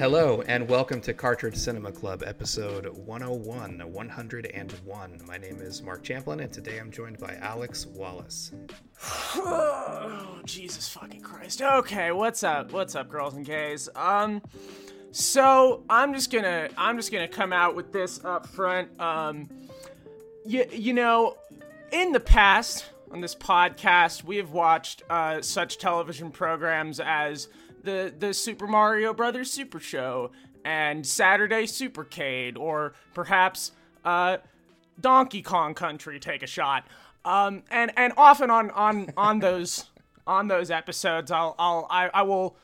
Hello, and welcome to Cartridge Cinema Club, episode 101, 101. My name is Mark Champlin, and today I'm joined by Alex Wallace. Oh, Jesus fucking Christ. Okay, what's up? What's up, girls and gays? Um, so I'm just gonna I'm just gonna come out with this up front. Um, you you know, in the past on this podcast, we have watched uh, such television programs as the the Super Mario Brothers Super Show and Saturday Supercade, or perhaps uh, Donkey Kong Country. Take a shot. Um, and and often on on on those on those episodes, I'll I'll I, I will.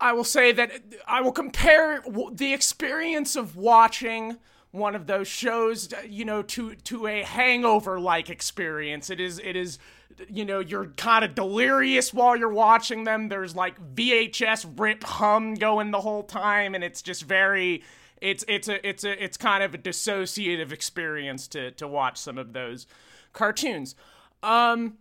I will say that I will compare w- the experience of watching one of those shows, you know, to to a hangover like experience. It is it is you know, you're kind of delirious while you're watching them. There's like VHS rip hum going the whole time and it's just very it's it's a it's a it's kind of a dissociative experience to to watch some of those cartoons. Um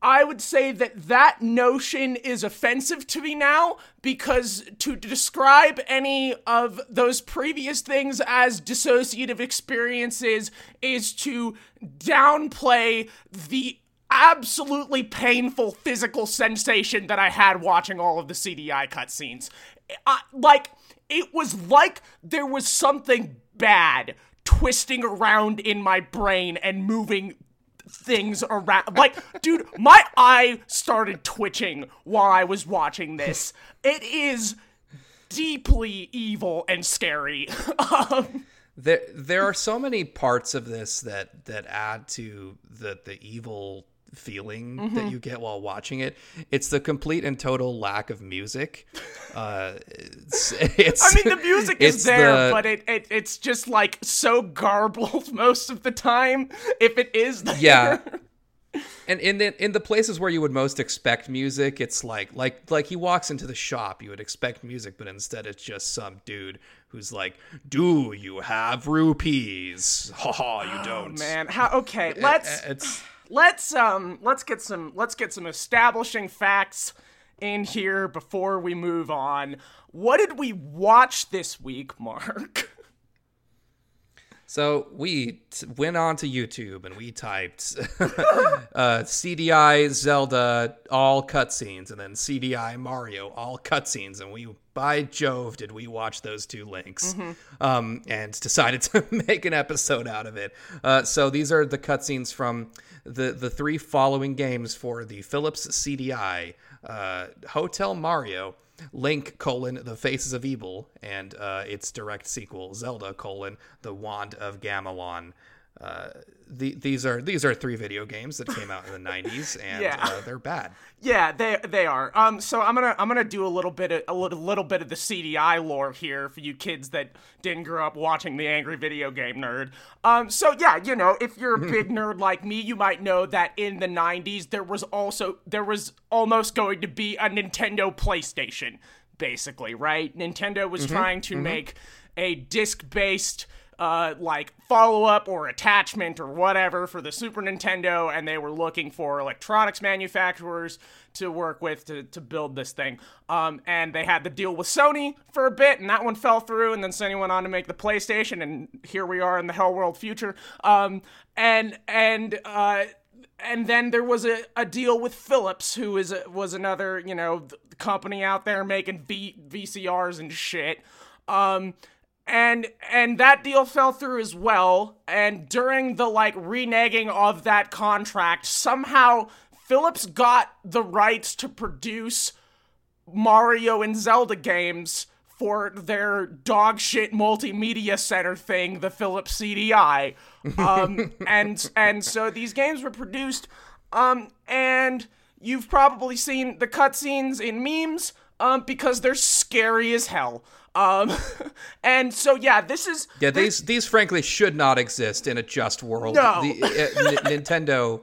I would say that that notion is offensive to me now because to describe any of those previous things as dissociative experiences is to downplay the absolutely painful physical sensation that I had watching all of the CDI cutscenes. I, like, it was like there was something bad twisting around in my brain and moving things around. Like, dude, my eye started twitching while I was watching this. It is deeply evil and scary. um, There, there are so many parts of this that that add to the the evil feeling Mm-hmm. that you get while watching it. It's the complete and total lack of music. Uh, it's, it's, I mean, the music is there, the- but it, it it's just like so garbled most of the time. If it is there. Yeah. And in the in the places where you would most expect music, it's like like like he walks into the shop, you would expect music, but instead it's just some dude who's like, "Do you have rupees?" Ha ha, you don't. Oh, Man, how? Okay, let's It's let's um let's get some let's get some establishing facts in here before we move on. What did we watch this week, Mark? So we t- went on to YouTube and we typed uh, CDI Zelda all cutscenes and then CDI Mario all cutscenes and we by Jove did we watch those two links um, and decided to make an episode out of it. Uh, so these are the cutscenes from the the three following games for the Philips CDI uh, Hotel Mario. Link colon the Faces of Evil and uh, its direct sequel Zelda colon the Wand of Gamelon. Uh, the, these are these are three video games that came out in the '90s and Yeah. uh, they're bad. Yeah, they they are. Um, so I'm gonna I'm gonna do a little bit of, a little, little bit of the CDI lore here for you kids that didn't grow up watching the Angry Video Game Nerd. Um, so yeah, you know, if you're a big nerd like me, you might know that in the '90s there was also there was almost going to be a Nintendo PlayStation, basically, right? Nintendo was trying to make a disc-based uh, like follow up or attachment or whatever for the Super Nintendo, and they were looking for electronics manufacturers to work with to, to build this thing. Um, and they had the deal with Sony for a bit, and that one fell through, and then Sony went on to make the PlayStation, and here we are in the Hell World future. Um, and and uh, and then there was a, a deal with Philips, who is a, was another you know company out there making v- VCRs and shit. Um, and and that deal fell through as well. And during the like reneging of that contract, somehow Philips got the rights to produce Mario and Zelda games for their dog shit multimedia center thing, the Philips CDI. Um, and and so these games were produced, um, and you've probably seen the cutscenes in memes, um, because they're scary as hell. Um, and so yeah, this is Yeah, these these frankly should not exist in a just world. No. The, uh, N- Nintendo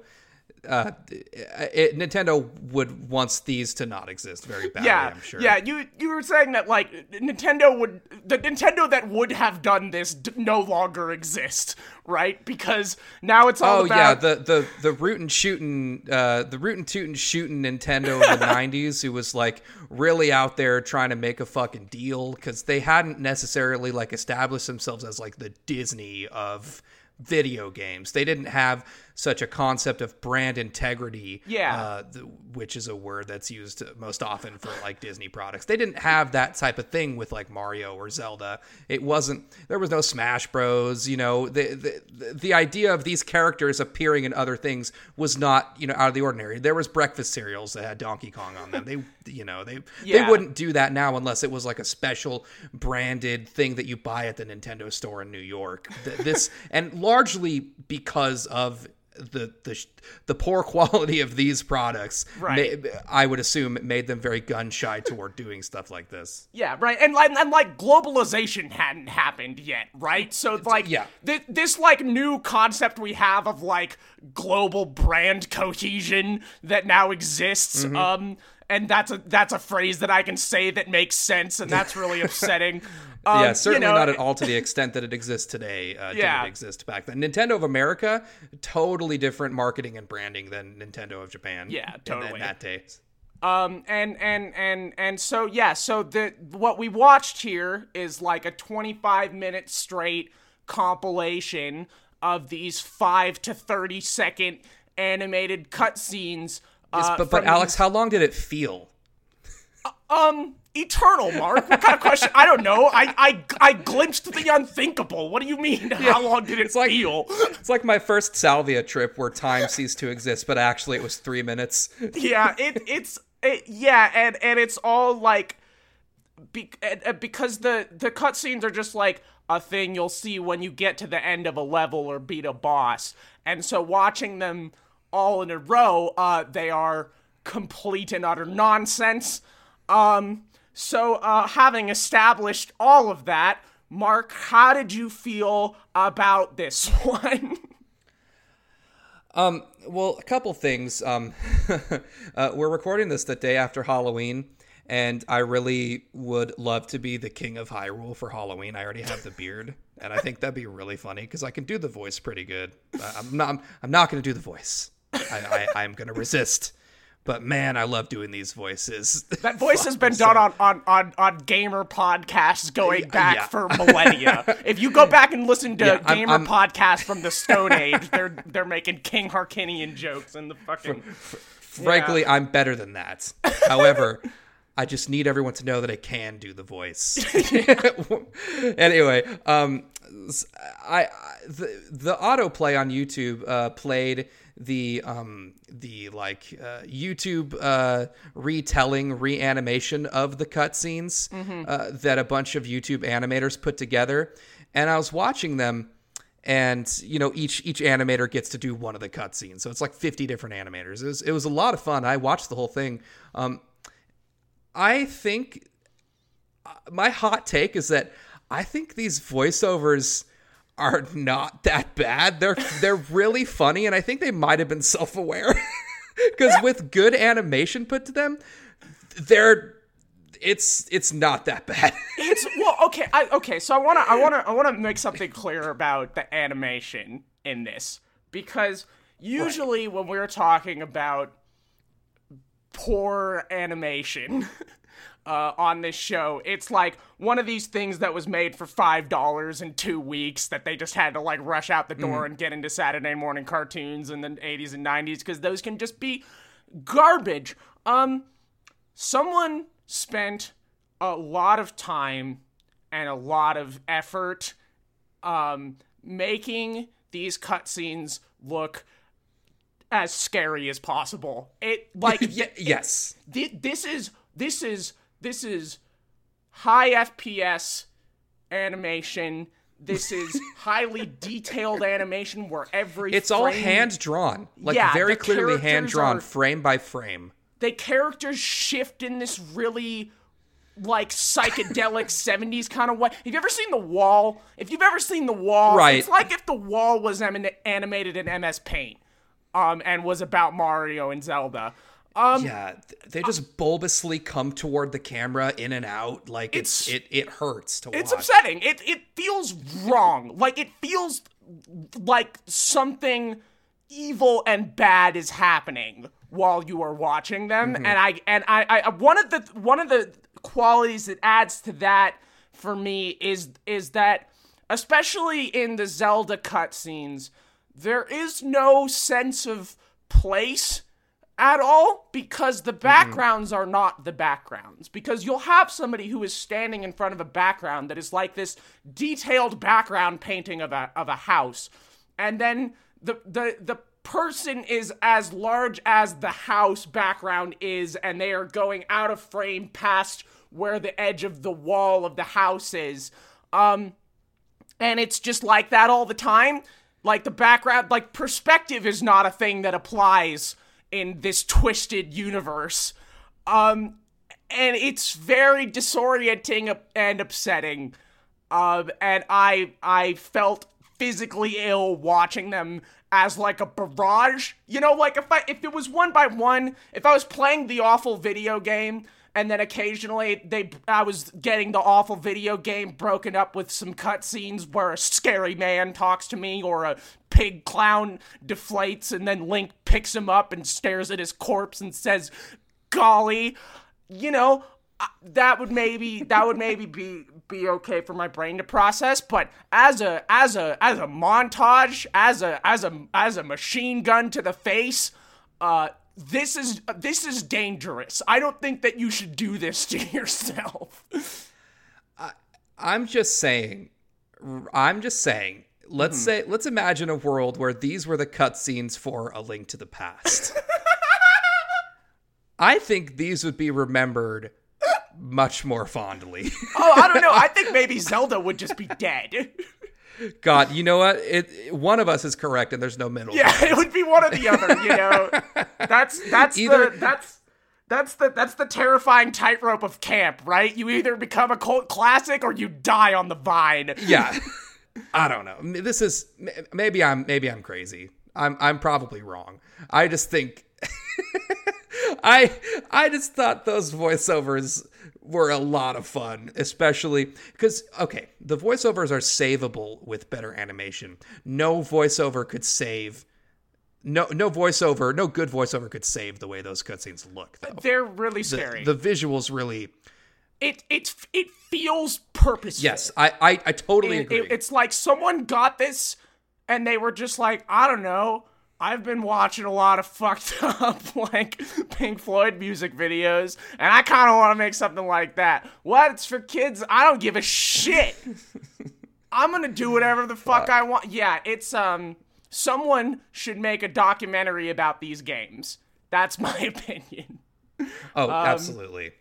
uh, it, Nintendo would wants these to not exist very badly. yeah, I'm sure. yeah. You you were saying that like Nintendo would the Nintendo that would have done this d- no longer exist, right? Because now it's all Oh about yeah, the the the rootin' shooting, uh, the rootin' tootin' shooting Nintendo in the '90s, who was like really out there trying to make a fucking deal because they hadn't necessarily like established themselves as like the Disney of video games. They didn't have such a concept of brand integrity, Yeah. uh, which is a word that's used most often for like Disney products. They didn't have that type of thing with like Mario or Zelda. It wasn't. There was no Smash Bros. You know, the the the idea of these characters appearing in other things was not you know out of the ordinary. There was breakfast cereals that had Donkey Kong on them. They you know they Yeah. they wouldn't do that now unless it was like a special branded thing that you buy at the Nintendo store in New York. This and largely because of the the the poor quality of these products, Right. I would assume it made them very gun shy toward doing stuff like this. Yeah, right. And like and like globalization hadn't happened yet, right? So like Yeah. thi- this like new concept we have of like global brand cohesion that now exists Mm-hmm. um and that's a that's a phrase that I can say that makes sense and that's really upsetting. Um, yeah, you certainly know, not at all to the extent that it exists today. Uh, Yeah. didn't exist back then. Nintendo of America, totally different marketing and branding than Nintendo of Japan. Yeah, totally. In that days. Um and and and and so yeah, so the what we watched here is like a 25 minute straight compilation of these 5 to 30 second animated cutscenes uh, but but Alex, how long did it feel? um eternal mark. What kind of question? I don't know. I i i glimpsed the unthinkable. What do you mean? How long did it like- feel? It's like my first salvia trip where time ceased to exist, but actually it was three minutes. yeah, it it's it, yeah, and and it's all like be, because the the cutscenes are just like a thing you'll see when you get to the end of a level or beat a boss, and so watching them all in a row, uh, they are complete and utter nonsense. Um, so uh, having established all of that. Mark, how did you feel about this one? Well, a couple things. Um, uh, we're recording this the day after Halloween, and I really would love to be the king of Hyrule for Halloween. I already have the beard, and I think that'd be really funny because I can do the voice pretty good. I'm not. I'm, I'm not going to do the voice. I, I, I'm going to resist. But man, I love doing these voices. That voice has been done on, on, on, on gamer podcasts going back yeah. for millennia. if you go back and listen to Yeah, I'm- gamer I'm- podcasts from the Stone Age, they're they're making King Harkinian jokes in the fucking. Frankly, I'm better than that. However, I just need everyone to know that I can do the voice. anyway, um, I, I- the the autoplay on YouTube uh, played the um the like uh, YouTube uh, retelling reanimation of the cutscenes uh, that a bunch of YouTube animators put together, and I was watching them and you know each each animator gets to do one of the cutscenes. So it's like 50 different animators. It was, it was a lot of fun. I watched the whole thing. Um, i think uh, my hot take is that i think these voiceovers are not that bad they're they're really funny and i think they might have been self-aware because with good animation put to them they're it's it's not that bad It's well, okay. I okay. So I wanna I wanna I wanna make something clear about the animation in this because usually when we're talking about poor animation. Uh, on this show, it's like one of these things that was made for five dollars in two weeks that they just had to like rush out the door and get into Saturday morning cartoons in the 80s and 90s because those can just be garbage. Um, someone spent a lot of time and a lot of effort um, making these cutscenes look as scary as possible. It like Ye- yes thi- this is this is this is high FPS animation. This is highly detailed animation where every It's all hand drawn, like Yeah, very clearly hand drawn, are- frame by frame. the characters shift in this really like psychedelic 70s kind of way. Have you ever seen The Wall? If you've ever seen The Wall, Right. it's like if The Wall was anim- animated in MS Paint. um, and was about Mario and Zelda. Um, yeah, they just bulbously come toward the camera in and out. Like it's, it it hurts to it's watch. upsetting. It it feels wrong. Like it feels like something evil and bad is happening while you are watching them. And I and I, I one of the one of the qualities that adds to that for me is is that especially in the Zelda cutscenes, there is no sense of place at all because the backgrounds are not the backgrounds. Because you'll have somebody who is standing in front of a background that is like this detailed background painting of a of a house, and then the the the person is as large as the house background is, and they are going out of frame past where the edge of the wall of the house is. Um, and it's just like that all the time. Like the background, like perspective is not a thing that applies in this twisted universe. Um, and it's very disorienting and upsetting. Um, and I I felt physically ill watching them as like a barrage. You know, like if I if it was one by one, if I was playing the awful video game and then occasionally they I was getting the awful video game broken up with some cutscenes where a scary man talks to me or a pig clown deflates and then Link picks him up and stares at his corpse and says, "Golly," you know, that would maybe that would maybe be be okay for my brain to process but as a as a as a montage as a as a as a machine gun to the face uh this is this is dangerous i don't think that you should do this to yourself I'm just saying. I'm just saying. Let's mm-hmm. say let's imagine a world where these were the cutscenes for A Link to the Past. I think these would be remembered much more fondly. oh i don't know i think maybe zelda would just be dead God, you know what? It one of us is correct, and there's no middle. yeah it would be one or the other you know that's that's Either- the that's that's the that's the terrifying tightrope of camp right you either become a cult classic or you die on the vine yeah. I don't know. This is maybe I'm maybe I'm crazy. I'm I'm probably wrong. I just think I I just thought those voiceovers were a lot of fun, especially because okay, the voiceovers are savable with better animation. No voiceover could save. No, no voiceover, no good voiceover could save the way those cutscenes look. Though they're really scary the visuals really, it it it feels purposeful. yes, I, I, I totally It- agree. it- it's like someone got this and they were just like, I don't know. I've been watching a lot of fucked up like Pink Floyd music videos, and I kind of want to make something like that. What? It's for kids. I don't give a shit. I'm gonna do whatever the fuck I want. Yeah, it's um. Someone should make a documentary about these games. That's my opinion. oh, absolutely.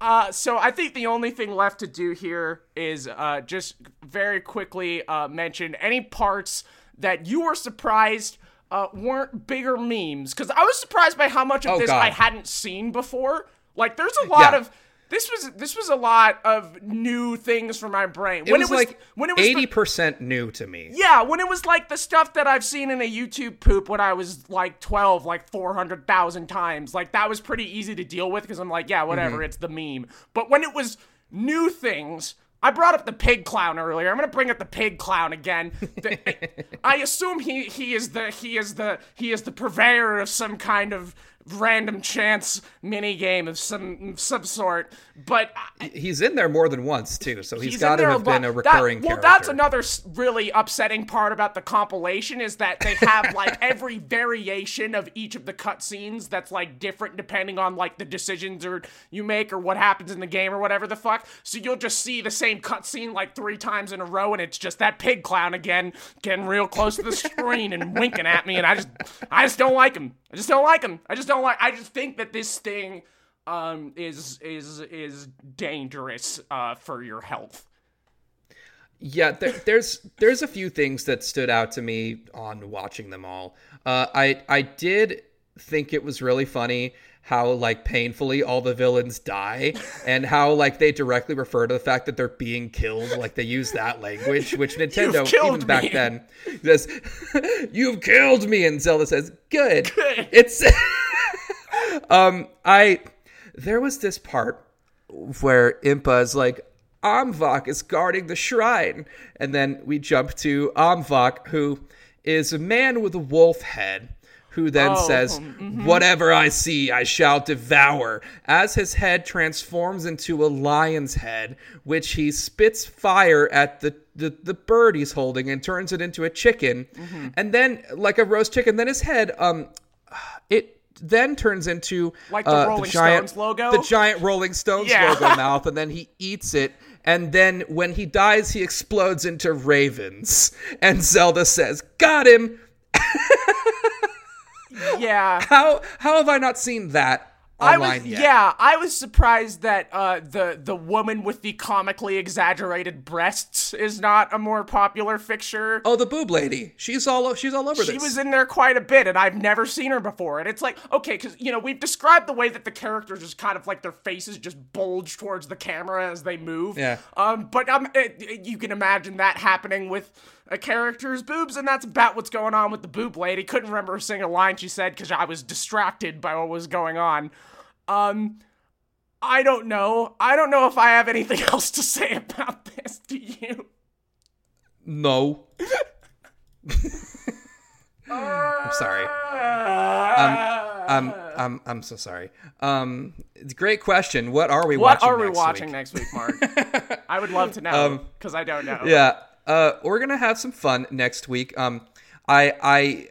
Uh, so I think the only thing left to do here is uh, just very quickly uh, mention any parts that you were surprised uh, weren't bigger memes. Because I was surprised by how much of Oh, this God. I hadn't seen before. Like, there's a lot Yeah. of this was this was a lot of new things for my brain. When it was, like when it was eighty percent new to me. yeah, when it was like the stuff that I've seen in a YouTube poop when I was like 12, like 400,000 times. Like that was pretty easy to deal with because I'm like, yeah, whatever, it's the meme. But when it was new things, I brought up the pig clown earlier. I'm gonna bring up the pig clown again. The- I assume he he is the he is the he is the purveyor of some kind of random chance mini game of some some sort. But I- He's in there more than once too, so he's He's got to have been a recurring that, well, character. that's another really upsetting part about the compilation is that they have like every variation of each of the cutscenes that's like different depending on like the decisions or you make or what happens in the game or whatever the fuck. So you'll just see the same cutscene like three times in a row, and it's just that pig clown again getting real close to the screen and winking at me, and I just, I just don't like him. I just don't like him. I just don't like. I just think that this thing um is is is dangerous uh for your health. Yeah, there, there's there's a few things that stood out to me on watching them all. Uh, I I did think it was really funny how like painfully all the villains die and how like they directly refer to the fact that they're being killed like they use that language which nintendo even back me. then says you've killed me and zelda says good, Good. it's um i there was this part where impa is like Omfak is guarding the shrine and then we jump to Omfak who is a man with a wolf head who then Oh, says, mm-hmm. Whatever I see, I shall devour, as his head transforms into a lion's head, which he spits fire at the, the, the bird he's holding and turns it into a chicken. Mm-hmm. And then, like a roast chicken, then his head, um, it then turns into Like the uh, Rolling giant, Stones logo? The giant Rolling Stones Yeah. logo mouth, and then he eats it. And then when he dies, he explodes into ravens. And Zelda says, Got him! Yeah. How how have I not seen that I was yet? yeah, I was surprised that uh, the the woman with the comically exaggerated breasts is not a more popular fixture. Oh, the boob lady. She's all she's all over She this. She was in there quite a bit, and I've never seen her before. And it's like, okay, because you know we've described the way that the characters just kind of like their faces just bulge towards the camera as they move. Yeah. Um, but um, it, it- you can imagine that happening with a character's boobs, and that's about what's going on with the boob lady. Couldn't remember a single line she said because I was distracted by what was going on. Um, I don't know. I don't know if I have anything else to say about this. Do you? no. I'm sorry. Um, I'm I'm I'm so sorry. Um, it's a great question. What are we What watching? are we next watching week? next week, Mark? I would love to know Um, because I don't know. Yeah. Uh, we're gonna have some fun next week. Um, I I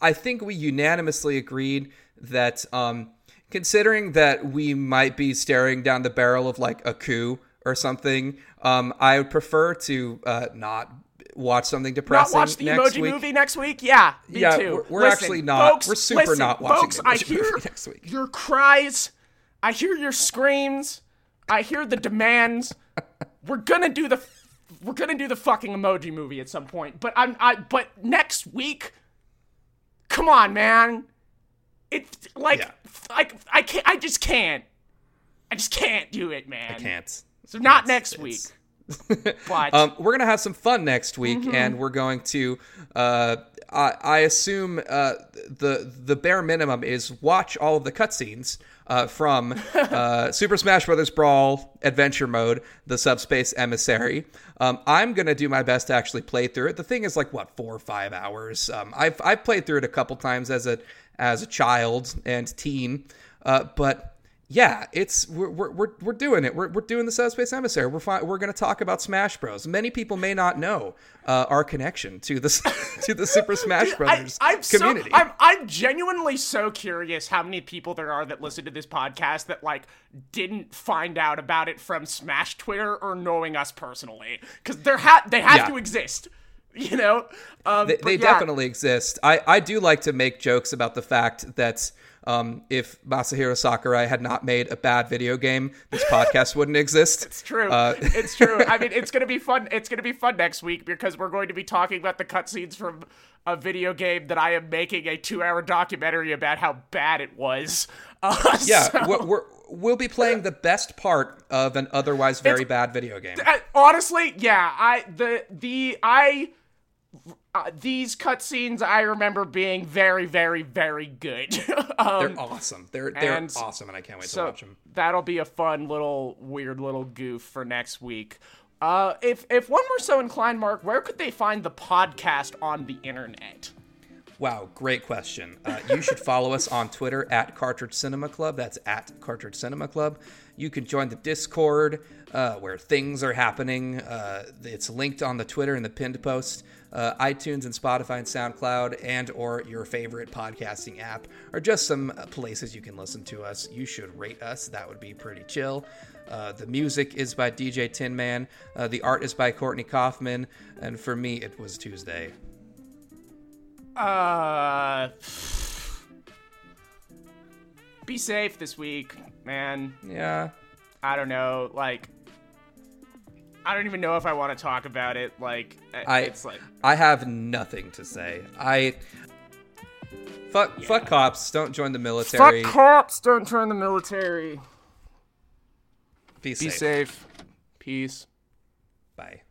I think we unanimously agreed that um, considering that we might be staring down the barrel of like a coup or something, um, I would prefer to uh, not watch something depressing. Not watch the next emoji week. movie next week? Yeah, me Yeah, too. we're- we're Listen, actually not- Folks, we're super listen, not watching folks, the I hear movie next week. your cries. I hear your screams. I hear the demands. we're gonna do the. We're gonna do the fucking emoji movie at some point. But I'm. I. But next week. Come on, man. It's like. Yeah. Like I can't. I just can't. I just can't do it, man. I can't. So not It's- next week. But Um, we're gonna have some fun next week, Mm-hmm. and we're going to. Uh, I, I assume uh, the the bare minimum is watch all of the cutscenes uh, from uh, Super Smash Bros. Brawl Adventure Mode, the Subspace Emissary. Um, I'm gonna do my best to actually play through it. The thing is like what four or five hours. Um, I've I've played through it a couple times as a as a child and teen, uh, but yeah, it's we're we're we're, doing it. We're, we're doing the Subspace Emissary. We're fi- we're going to talk about Smash Bros. Many people may not know uh, our connection to the to the Super Smash Brothers I, I'm community. So, I'm, I'm genuinely so curious how many people there are that listen to this podcast that like didn't find out about it from Smash Twitter or knowing us personally because they're ha- they have Yeah. to exist. You know, um, they they yeah. definitely exist. I I do like to make jokes about the fact that. Um, if Masahiro Sakurai had not made a bad video game, this podcast wouldn't exist. It's true. Uh, it's true. I mean, it's gonna be fun. It's gonna be fun next week because we're going to be talking about the cutscenes from a video game that I am making a two-hour documentary about how bad it was. Uh, Yeah, so- we're, we're we'll be playing the best part of an otherwise very bad video game. Honestly, yeah, I the the I uh, these cutscenes I remember being very, very, very good. um, They're awesome. They're they're and awesome, and I can't wait to watch them. that'll be a fun little weird little goof for next week. Uh, if if one were so inclined, Mark, where could they find the podcast on the internet? Wow, great question. Uh, you should follow us on Twitter at Cartridge Cinema Club. That's at Cartridge Cinema Club. You can join the Discord uh, where things are happening. Uh, it's linked on the Twitter in the pinned post. Uh, iTunes and Spotify and SoundCloud and or your favorite podcasting app are just some uh, places you can listen to us. You should rate us. That would be pretty chill. Uh, the music is by DJ Tin Man. Uh, the art is by Courtney Kaufman. And for me, it was Tuesday. Uh, be safe this week, man. Yeah. I don't know, like. I don't even know if I want to talk about it. Like, I it's like I have nothing to say. I Fuck, fuck cops. Don't join the military. Fuck cops. Don't join the military. Be Be safe. safe. Peace. Bye.